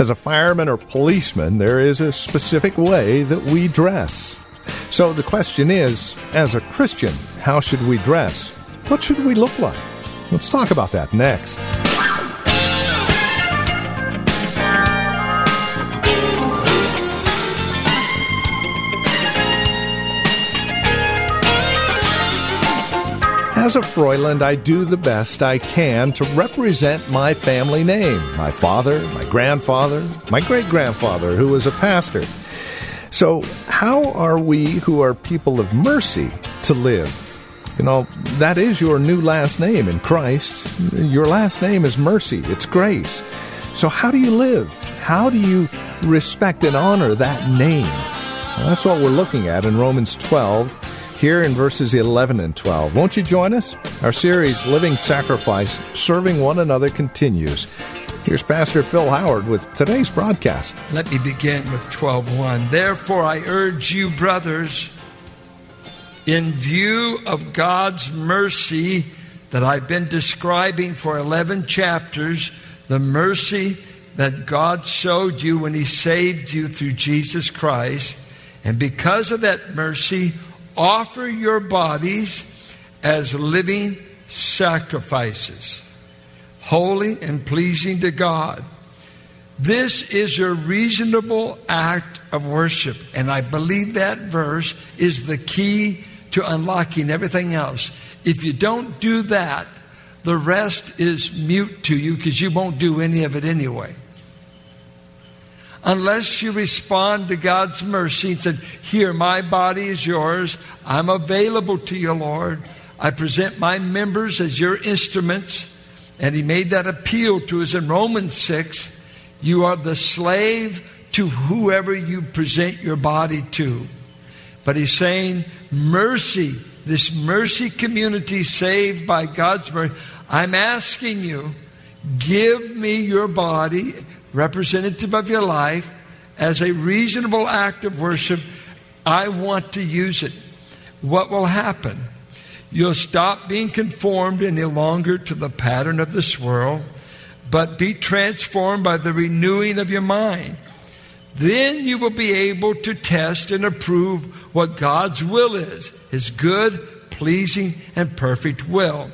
As a fireman or policeman, there is a specific way that we dress. So the question is as a Christian, how should we dress? What should we look like? Let's talk about that next. As a Froyland, I do the best I can to represent my family name my father, my grandfather, my great grandfather, who was a pastor. So, how are we who are people of mercy to live? You know, that is your new last name in Christ. Your last name is mercy, it's grace. So, how do you live? How do you respect and honor that name? Well, that's what we're looking at in Romans 12 here in verses 11 and 12. Won't you join us? Our series, Living Sacrifice, Serving One Another, continues. Here's Pastor Phil Howard with today's broadcast. Let me begin with 12:1. Therefore I urge you brothers in view of God's mercy that I've been describing for 11 chapters, the mercy that God showed you when he saved you through Jesus Christ, and because of that mercy offer your bodies as living sacrifices, holy and pleasing to God. This is a reasonable act of worship. And I believe that verse is the key to unlocking everything else. If you don't do that, the rest is mute to you because you won't do any of it anyway unless you respond to God's mercy and said, Here, my body is yours. I'm available to you, Lord. I present my members as your instruments. And he made that appeal to us in Romans 6. You are the slave to whoever you present your body to. But he's saying, mercy, this mercy community saved by God's mercy. I'm asking you, give me your body representative of your life, as a reasonable act of worship, I want to use it. What will happen? You'll stop being conformed any longer to the pattern of this world, but be transformed by the renewing of your mind. Then you will be able to test and approve what God's will is His good, pleasing, and perfect will.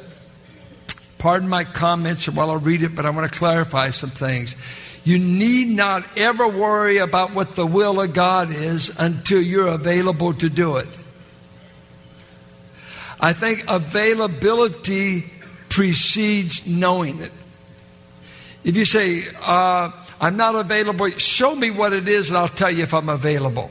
Pardon my comments while I read it, but I want to clarify some things. You need not ever worry about what the will of God is until you're available to do it. I think availability precedes knowing it. If you say, uh, I'm not available, show me what it is and I'll tell you if I'm available.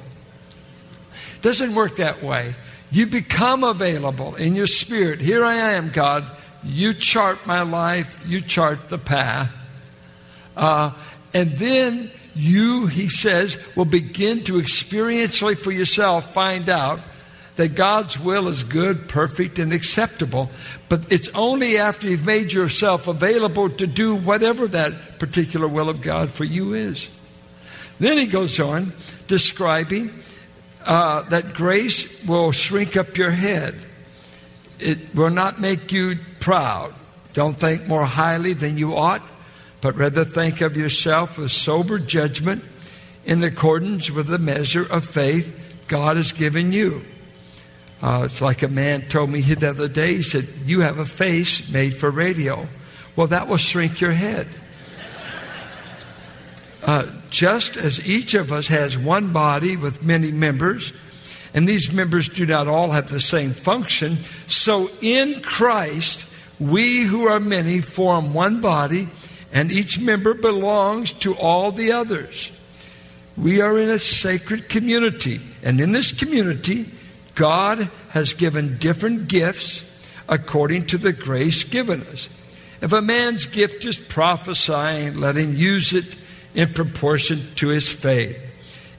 It doesn't work that way. You become available in your spirit. Here I am, God. You chart my life, you chart the path. Uh, and then you, he says, will begin to experientially for yourself find out that God's will is good, perfect, and acceptable. But it's only after you've made yourself available to do whatever that particular will of God for you is. Then he goes on describing uh, that grace will shrink up your head. It will not make you proud. Don't think more highly than you ought but rather think of yourself with sober judgment in accordance with the measure of faith God has given you. Uh, it's like a man told me the other day, he said, You have a face made for radio. Well, that will shrink your head. Uh, just as each of us has one body with many members, and these members do not all have the same function, so in Christ, we who are many form one body and each member belongs to all the others. We are in a sacred community, and in this community, God has given different gifts according to the grace given us. If a man's gift is prophesying, let him use it in proportion to his faith.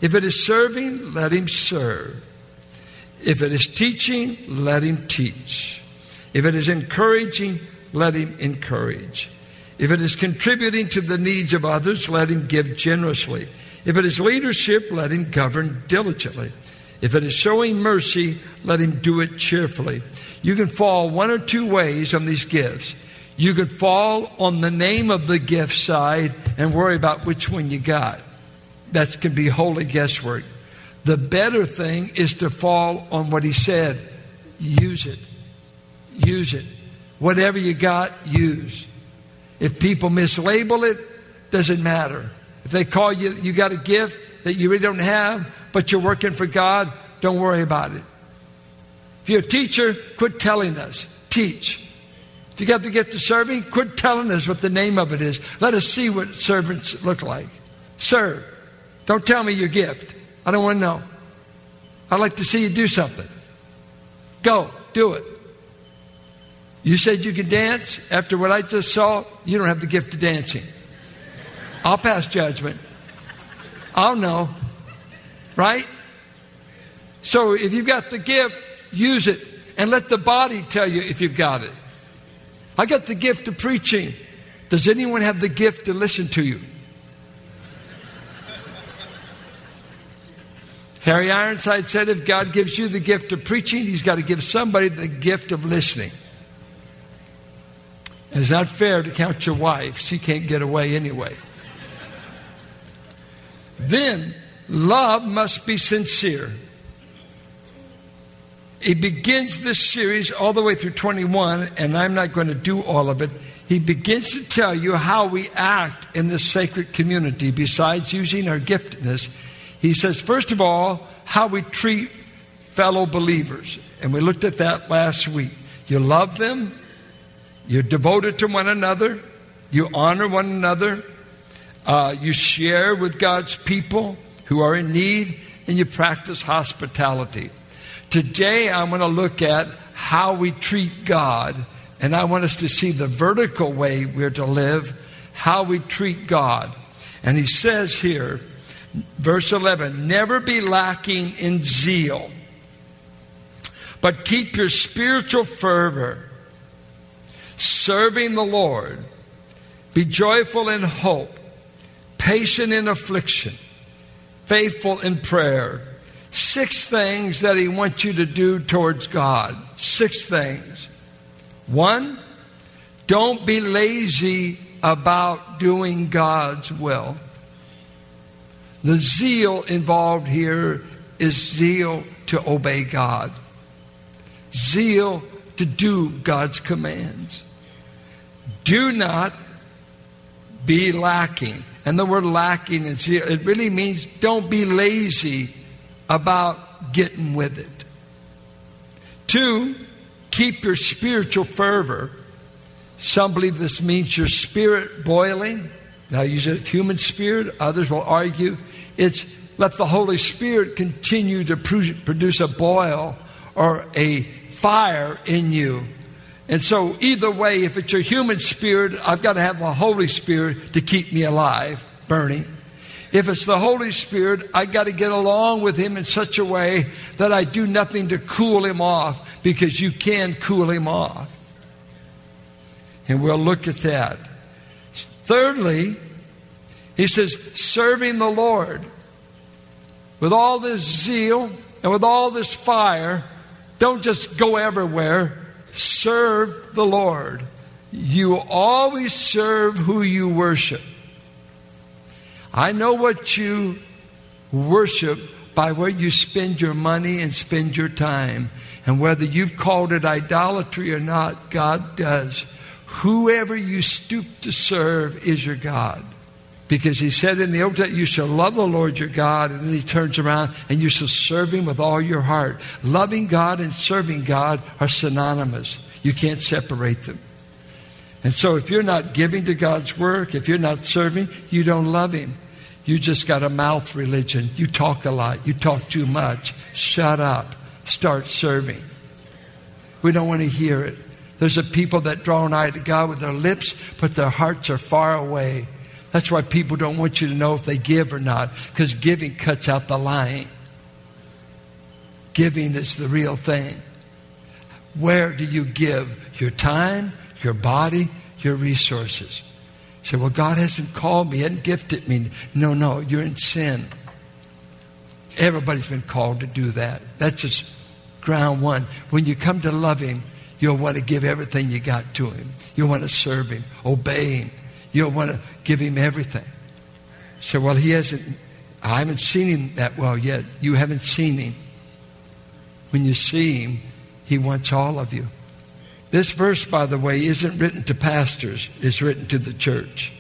If it is serving, let him serve. If it is teaching, let him teach. If it is encouraging, let him encourage. If it is contributing to the needs of others, let him give generously. If it is leadership, let him govern diligently. If it is showing mercy, let him do it cheerfully. You can fall one or two ways on these gifts. You could fall on the name of the gift side and worry about which one you got. That can be holy guesswork. The better thing is to fall on what he said use it. Use it. Whatever you got, use. If people mislabel it, doesn't matter. If they call you, you got a gift that you really don't have, but you're working for God, don't worry about it. If you're a teacher, quit telling us. Teach. If you got the gift of serving, quit telling us what the name of it is. Let us see what servants look like. Serve. Don't tell me your gift. I don't want to know. I'd like to see you do something. Go, do it. You said you could dance? After what I just saw, you don't have the gift of dancing. I'll pass judgment. I'll know. Right? So if you've got the gift, use it and let the body tell you if you've got it. I got the gift of preaching. Does anyone have the gift to listen to you? Harry Ironside said if God gives you the gift of preaching, He's got to give somebody the gift of listening. It's not fair to count your wife. She can't get away anyway. Then, love must be sincere. He begins this series all the way through 21, and I'm not going to do all of it. He begins to tell you how we act in this sacred community besides using our giftedness. He says, first of all, how we treat fellow believers. And we looked at that last week. You love them, you're devoted to one another. You honor one another. Uh, you share with God's people who are in need, and you practice hospitality. Today, I'm going to look at how we treat God, and I want us to see the vertical way we're to live, how we treat God. And he says here, verse 11, never be lacking in zeal, but keep your spiritual fervor serving the Lord. Be joyful in hope, patient in affliction, faithful in prayer. Six things that He wants you to do towards God. Six things. One, don't be lazy about doing God's will. The zeal involved here is zeal to obey God, zeal to do God's commands. Do not be lacking. And the word lacking, it really means don't be lazy about getting with it. Two, keep your spiritual fervor. Some believe this means your spirit boiling. Now, use it human spirit. Others will argue it's let the Holy Spirit continue to produce a boil or a fire in you and so, either way, if it's your human spirit, I've got to have the Holy Spirit to keep me alive, burning. If it's the Holy Spirit, I got to get along with Him in such a way that I do nothing to cool Him off because you can cool Him off. And we'll look at that. Thirdly, He says, serving the Lord. With all this zeal and with all this fire, don't just go everywhere serve the Lord. You always serve who you worship. I know what you worship by where you spend your money and spend your time. And whether you've called it idolatry or not, God does. Whoever you stoop to serve is your God. Because he said in the Old Testament, you shall love the Lord your God, and then he turns around and you shall serve him with all your heart. Loving God and serving God are synonymous. You can't separate them. And so if you're not giving to God's work, if you're not serving, you don't love him. You just got a mouth religion. You talk a lot. You talk too much. Shut up. Start serving. We don't want to hear it. There's a people that draw nigh to God with their lips, but their hearts are far away. That's why people don't want you to know if they give or not, because giving cuts out the lying. Giving is the real thing. Where do you give your time, your body, your resources? You say, well, God hasn't called me, hasn't gifted me. No, no, you're in sin. Everybody's been called to do that. That's just ground one. When you come to love Him, you'll want to give everything you got to Him. You'll want to serve Him, obey Him. You'll want to give Him everything. So, well, He hasn't, I haven't seen Him that well yet. You haven't seen Him. When you see Him, He wants all of you. This verse, by the way, isn't written to pastors, it's written to the church.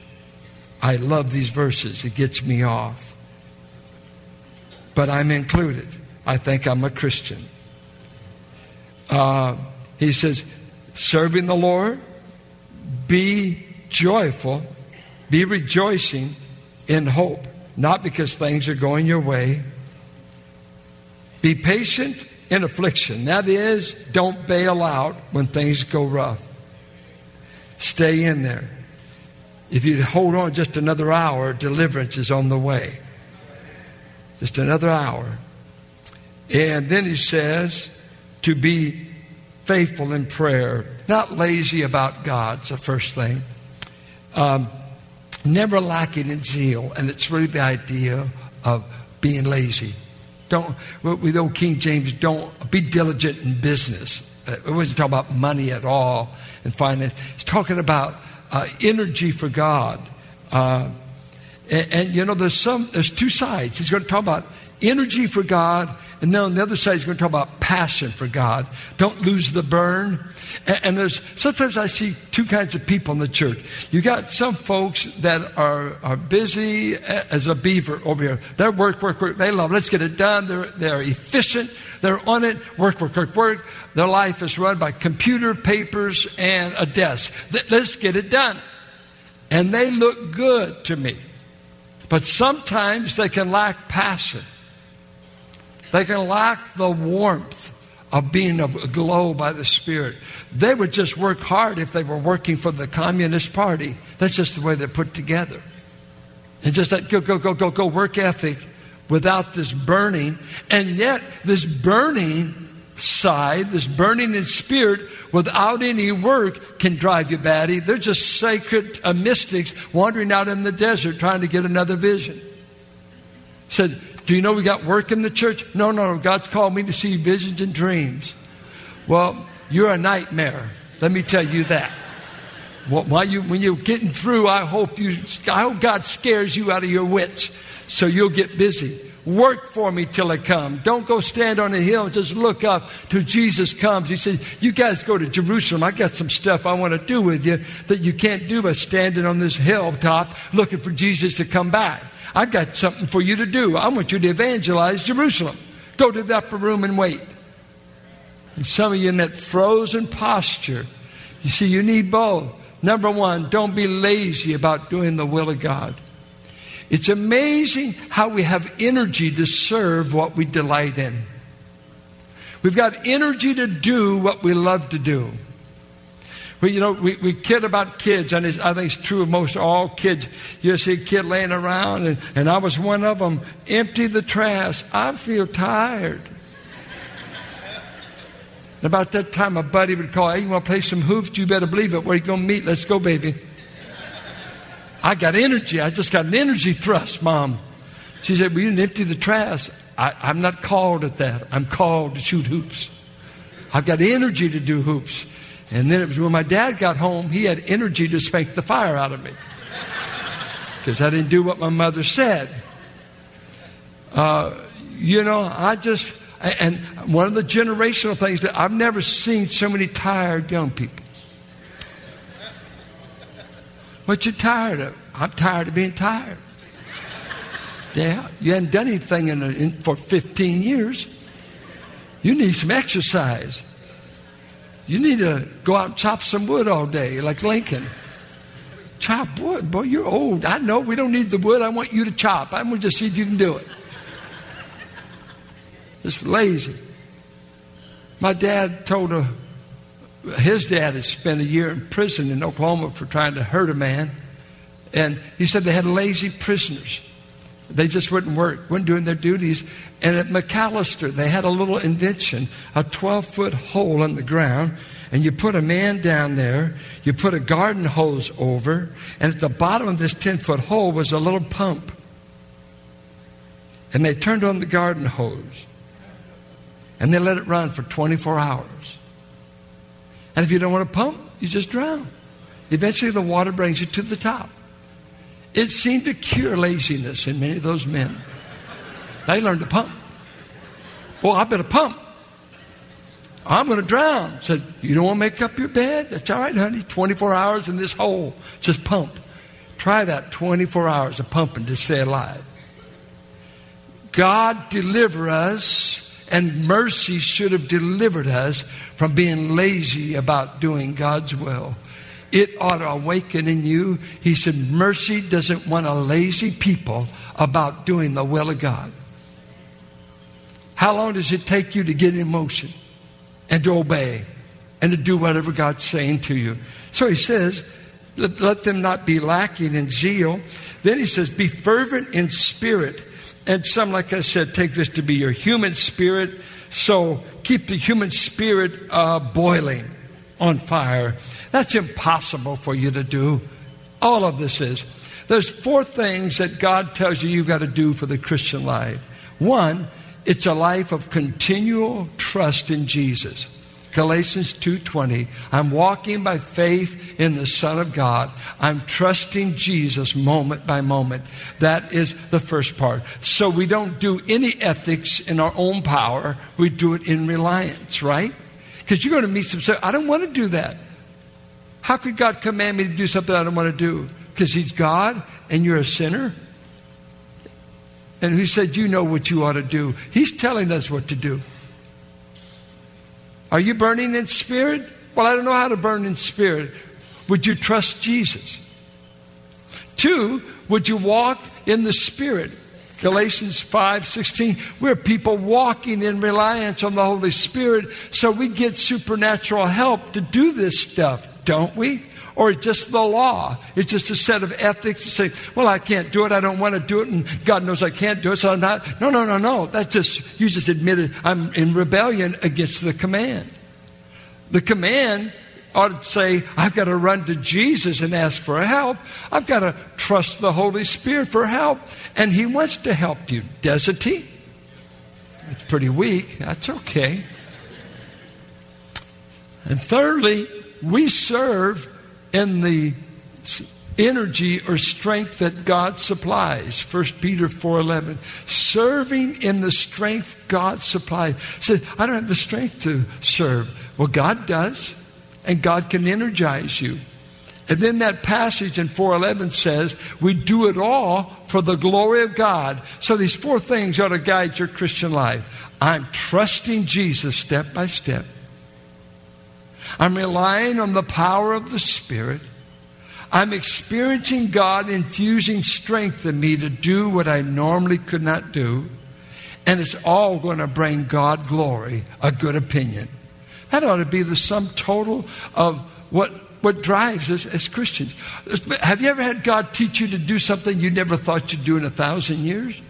I love these verses, it gets me off. But I'm included. I think I'm a Christian. Uh, he says, serving the Lord, be joyful, be rejoicing in hope, not because things are going your way. Be patient in affliction. That is, don't bail out when things go rough. Stay in there. If you hold on just another hour, deliverance is on the way. Just another hour. And then he says to be faithful in prayer, not lazy about God, the first thing. Um, never lacking in zeal, and it's really the idea of being lazy. Don't, with old King James, don't be diligent in business. Uh, it wasn't talking about money at all and finance. It's talking about uh, energy for God. Uh, and, and, you know, there's some, there's two sides. He's going to talk about energy for God, and then on the other side, he's going to talk about passion for God. Don't lose the burn. And, and there's sometimes I see two kinds of people in the church. You got some folks that are, are busy as a beaver over here. They work, work, work. They love. It. Let's get it done. They're they're efficient. They're on it. Work, work, work, work. Their life is run by computer, papers, and a desk. Let's get it done. And they look good to me. But sometimes they can lack passion. They can lack the warmth of being aglow by the Spirit. They would just work hard if they were working for the Communist Party. That's just the way they're put together. And just that go, go, go, go, go work ethic without this burning. And yet, this burning side, this burning in spirit, without any work, can drive you batty. They're just sacred uh, mystics wandering out in the desert trying to get another vision. Said, do you know we got work in the church? No, no, no. God's called me to see visions and dreams. Well, you're a nightmare. Let me tell you that. Well, you, when you're getting through, I hope you, I hope God scares you out of your wits, so you'll get busy. Work for me till I come. Don't go stand on a hill and just look up till Jesus comes. He says, You guys go to Jerusalem. I got some stuff I want to do with you that you can't do by standing on this hilltop looking for Jesus to come back. I've got something for you to do. I want you to evangelize Jerusalem. Go to the upper room and wait. And some of you in that frozen posture, you see, you need both. Number one, don't be lazy about doing the will of God. It's amazing how we have energy to serve what we delight in. We've got energy to do what we love to do. We, you know, we, we kid about kids, and I think it's true of most all kids. You see a kid laying around, and, and I was one of them. Empty the trash. I feel tired. And about that time, a buddy would call, Hey, you want to play some hoops? You better believe it. Where you going to meet? Let's go, baby. I got energy. I just got an energy thrust, Mom. She said, Well, you didn't empty the trash. I, I'm not called at that. I'm called to shoot hoops. I've got energy to do hoops. And then it was when my dad got home, he had energy to spank the fire out of me because I didn't do what my mother said. Uh, you know, I just, and one of the generational things that I've never seen so many tired young people. What you tired of? I'm tired of being tired. Yeah, you hadn't done anything in, in for 15 years. You need some exercise. You need to go out and chop some wood all day, like Lincoln. Chop wood? Boy, you're old. I know we don't need the wood. I want you to chop. I'm going to just see if you can do it. Just lazy. My dad told a, his dad had spent a year in prison in Oklahoma for trying to hurt a man. And he said they had lazy prisoners. They just wouldn't work, weren't doing their duties. And at McAlester, they had a little invention a 12 foot hole in the ground. And you put a man down there, you put a garden hose over, and at the bottom of this 10 foot hole was a little pump. And they turned on the garden hose. And they let it run for 24 hours. And if you don't want to pump, you just drown. Eventually, the water brings you to the top. It seemed to cure laziness in many of those men. They learned to pump. Boy, I better pump. I'm going to drown. Said, You don't want to make up your bed? That's all right, honey. 24 hours in this hole. Just pump. Try that 24 hours of pumping to stay alive. God deliver us, and mercy should have delivered us from being lazy about doing God's will. It ought to awaken in you. He said, Mercy doesn't want a lazy people about doing the will of God. How long does it take you to get in motion and to obey and to do whatever God's saying to you? So he says, let, let them not be lacking in zeal. Then he says, Be fervent in spirit. And some, like I said, take this to be your human spirit. So keep the human spirit uh, boiling on fire. That's impossible for you to do. All of this is. There's four things that God tells you you've got to do for the Christian life. One, it's a life of continual trust in Jesus. Galatians 2:20 I'm walking by faith in the Son of God. I'm trusting Jesus moment by moment. That is the first part. So we don't do any ethics in our own power. We do it in reliance, right? Because you're going to meet some I don't want to do that. How could God command me to do something I don't want to do? Because He's God and you're a sinner? And He said, You know what you ought to do. He's telling us what to do. Are you burning in spirit? Well, I don't know how to burn in spirit. Would you trust Jesus? Two, would you walk in the spirit? Galatians 5:16 we're people walking in reliance on the Holy Spirit so we get supernatural help to do this stuff, don't we? Or it's just the law. It's just a set of ethics to say, well, I can't do it. I don't want to do it. And God knows I can't do it. So I'm not. No, no, no, no. That just, you just admitted I'm in rebellion against the command. The command ought to say, I've got to run to Jesus and ask for help. I've got to trust the Holy Spirit for help. And He wants to help you. Doesn't He? It's pretty weak. That's okay. And thirdly, we serve in the energy or strength that God supplies. 1 Peter 4:11. Serving in the strength God supplies. Said, I don't have the strength to serve. Well, God does, and God can energize you. And then that passage in 411 says, we do it all for the glory of God. So these four things ought to guide your Christian life. I'm trusting Jesus step by step. I'm relying on the power of the Spirit. I'm experiencing God infusing strength in me to do what I normally could not do. And it's all going to bring God glory, a good opinion. That ought to be the sum total of what, what drives us as Christians. Have you ever had God teach you to do something you never thought you'd do in a thousand years?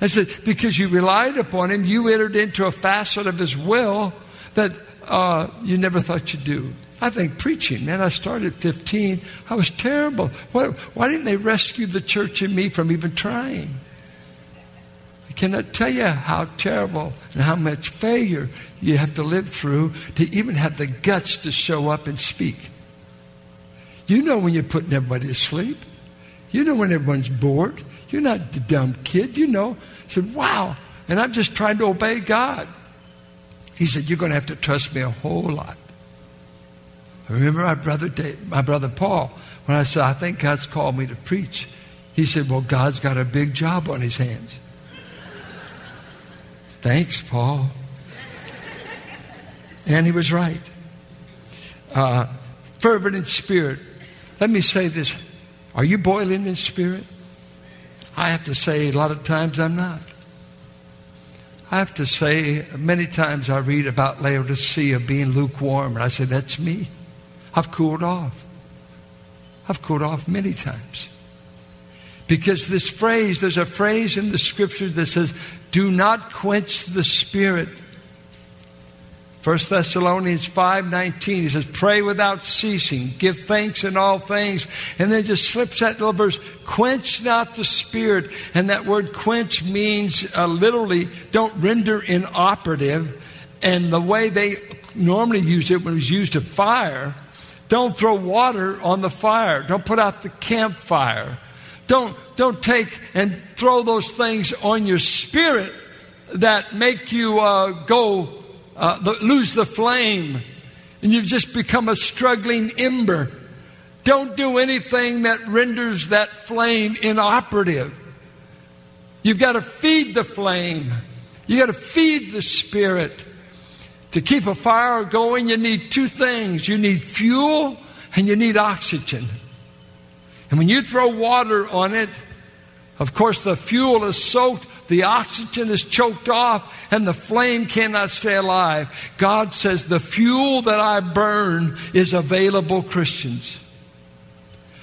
I said, because you relied upon Him, you entered into a facet of His will that uh, you never thought you'd do. I think preaching, man, I started at 15. I was terrible. Why, why didn't they rescue the church and me from even trying? I cannot tell you how terrible and how much failure you have to live through to even have the guts to show up and speak. You know when you're putting everybody to sleep. You know when everyone's bored. You're not the dumb kid. You know. I said, wow. And I'm just trying to obey God. He said, You're going to have to trust me a whole lot. I remember my brother, Dave, my brother Paul, when I said, I think God's called me to preach. He said, Well, God's got a big job on his hands. Thanks, Paul. And he was right. Uh, fervent in spirit. Let me say this. Are you boiling in spirit? I have to say, a lot of times I'm not. I have to say, many times I read about Laodicea being lukewarm, and I say, that's me. I've cooled off. I've cooled off many times. Because this phrase, there's a phrase in the scripture that says, do not quench the spirit. 1 Thessalonians 5.19, he says, pray without ceasing, give thanks in all things. And then just slips that little verse, quench not the spirit. And that word quench means uh, literally don't render inoperative. And the way they normally used it when it was used to fire, don't throw water on the fire. Don't put out the campfire. Don't, don't take and throw those things on your spirit that make you uh, go uh, lose the flame and you've just become a struggling ember. Don't do anything that renders that flame inoperative. You've got to feed the flame. You've got to feed the spirit. To keep a fire going, you need two things you need fuel and you need oxygen. And when you throw water on it, of course, the fuel is soaked, the oxygen is choked off, and the flame cannot stay alive. God says, The fuel that I burn is available, Christians.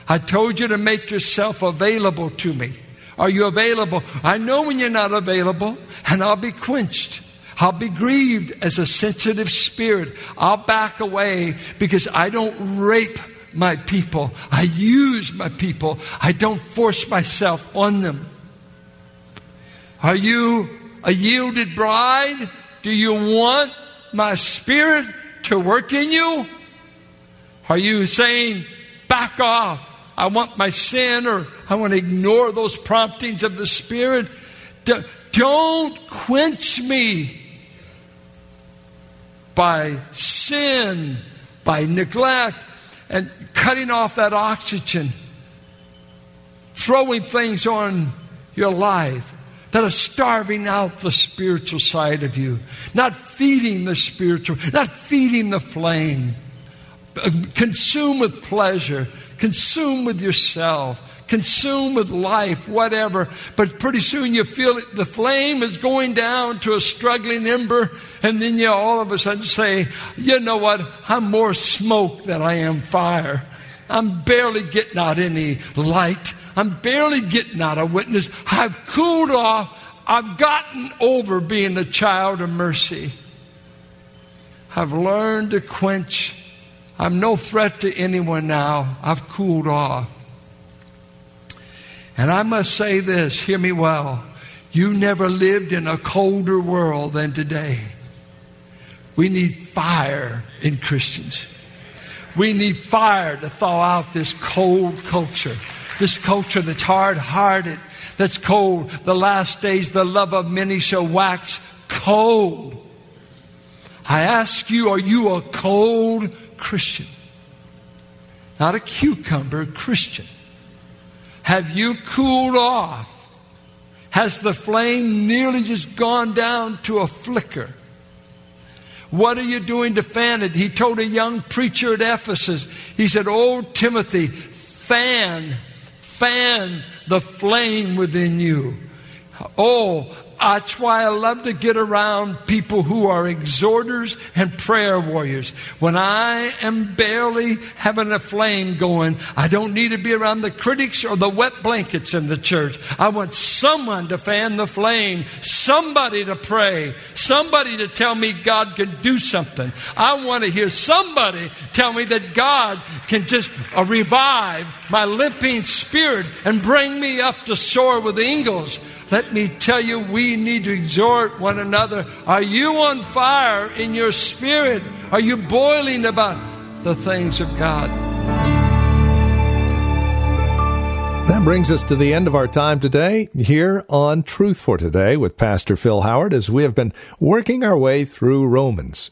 I told you to make yourself available to me. Are you available? I know when you're not available, and I'll be quenched. I'll be grieved as a sensitive spirit. I'll back away because I don't rape my people. I use my people. I don't force myself on them. Are you a yielded bride? Do you want my spirit to work in you? Are you saying, back off? I want my sin or I want to ignore those promptings of the Spirit? Don't quench me by sin, by neglect, and cutting off that oxygen, throwing things on your life that are starving out the spiritual side of you, not feeding the spiritual, not feeding the flame. Uh, consume with pleasure, consume with yourself, consumed with life, whatever. But pretty soon you feel it, the flame is going down to a struggling ember, and then you all of a sudden say, You know what? I'm more smoke than I am fire. I'm barely getting out any light. I'm barely getting out a witness. I've cooled off. I've gotten over being a child of mercy. I've learned to quench. I'm no threat to anyone now. I've cooled off. And I must say this, hear me well. You never lived in a colder world than today. We need fire in Christians. We need fire to thaw out this cold culture, this culture that's hard hearted, that's cold. The last days, the love of many shall wax cold. I ask you, are you a cold Christian? Not a cucumber Christian. Have you cooled off? Has the flame nearly just gone down to a flicker? What are you doing to fan it? He told a young preacher at Ephesus, he said, Oh, Timothy, fan, fan the flame within you. Oh, that's why I love to get around people who are exhorters and prayer warriors. When I am barely having a flame going, I don't need to be around the critics or the wet blankets in the church. I want someone to fan the flame, somebody to pray, somebody to tell me God can do something. I want to hear somebody tell me that God can just uh, revive my limping spirit and bring me up to soar with the eagles. Let me tell you, we need to exhort one another. Are you on fire in your spirit? Are you boiling about the things of God? That brings us to the end of our time today here on Truth for Today with Pastor Phil Howard as we have been working our way through Romans.